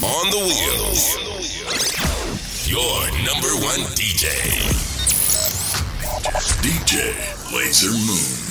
On the wheels. Your number one DJ. DJ Lasermoon.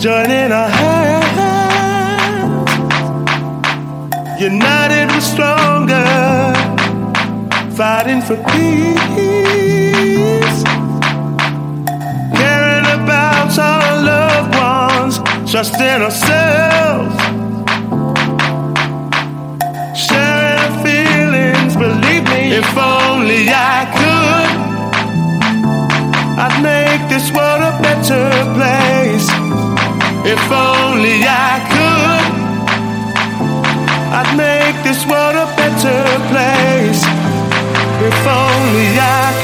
Joining our hands. United we're stronger, fighting for peace. Caring about our loved ones, trusting ourselves. Sharing our feelings, believe me, if only I could. I'd make this world a better place. If only I could. I'd make this world a better place. If only I could.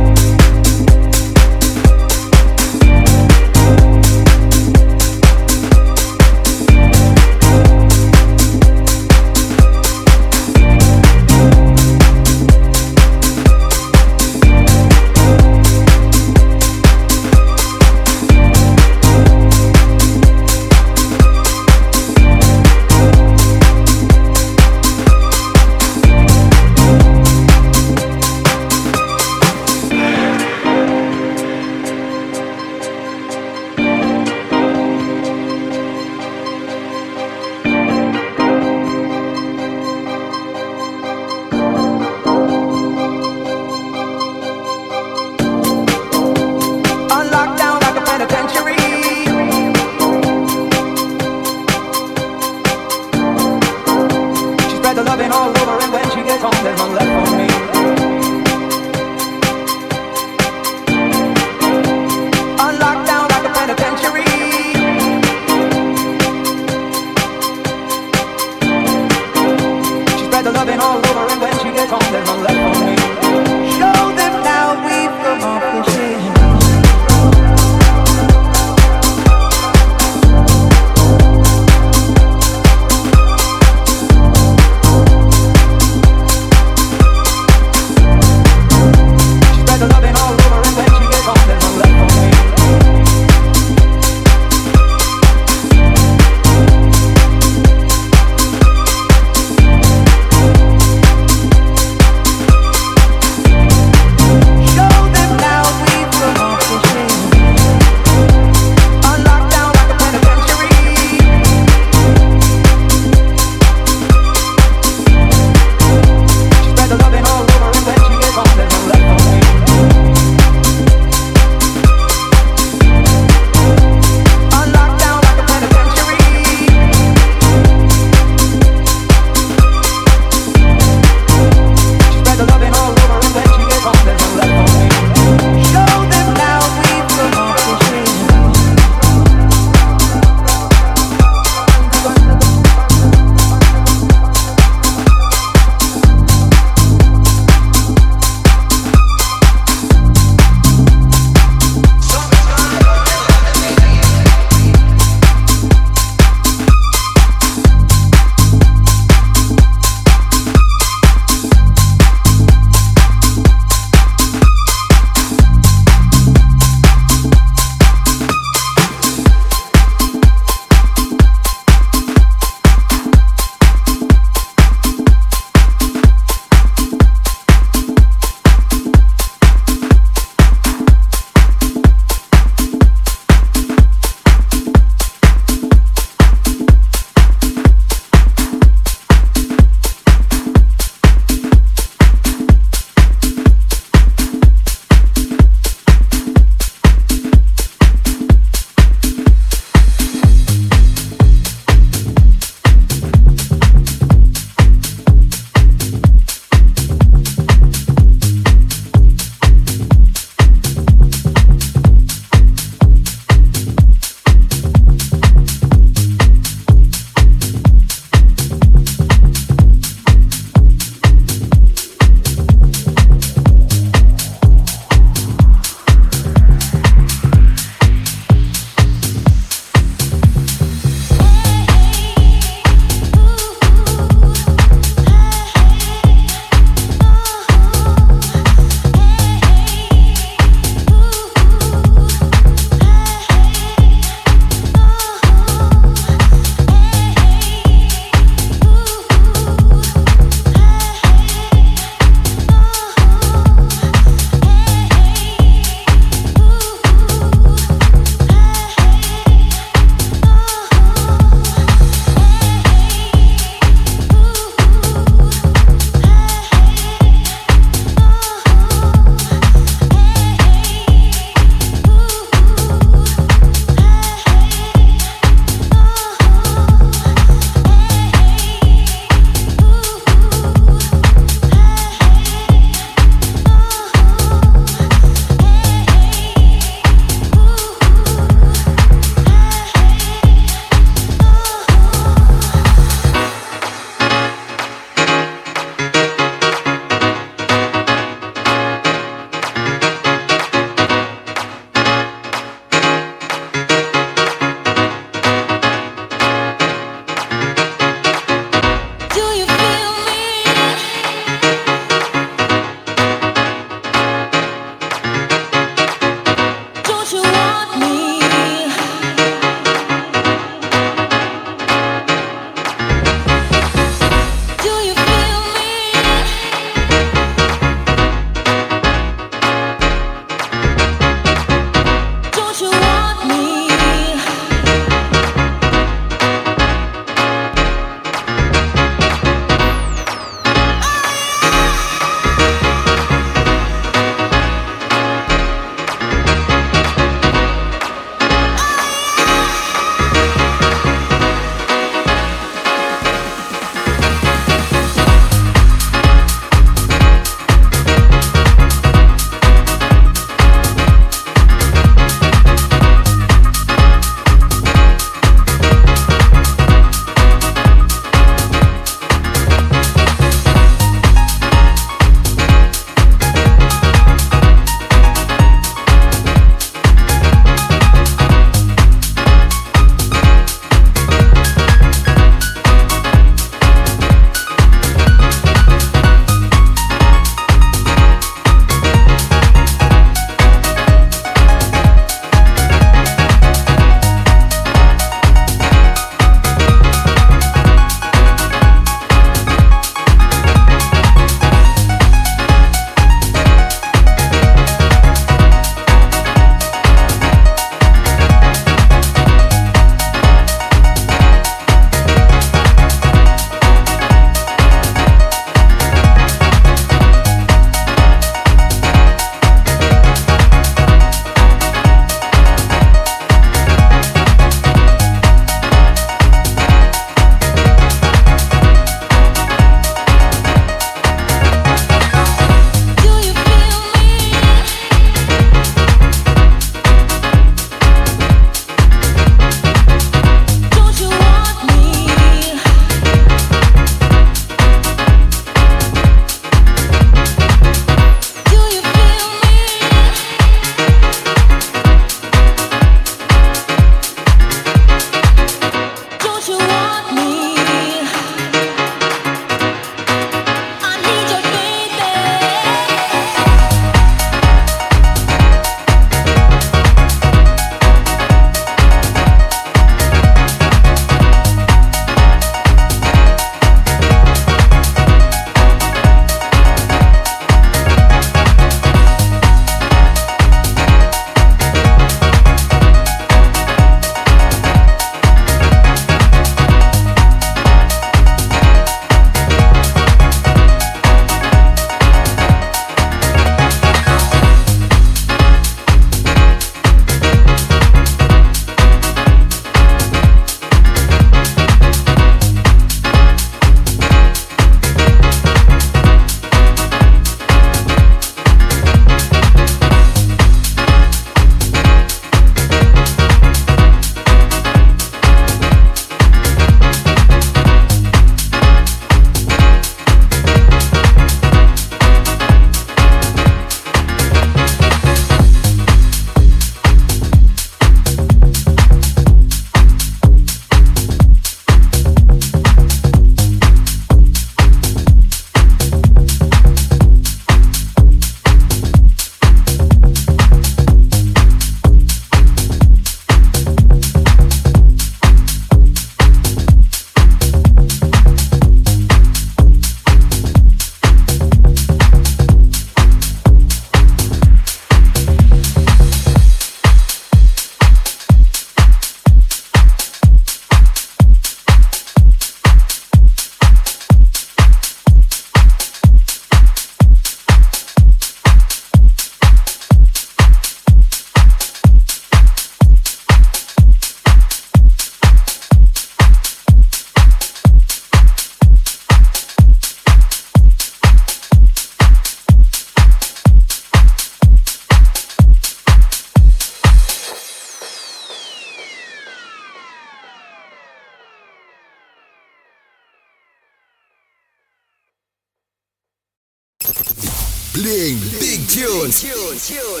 Big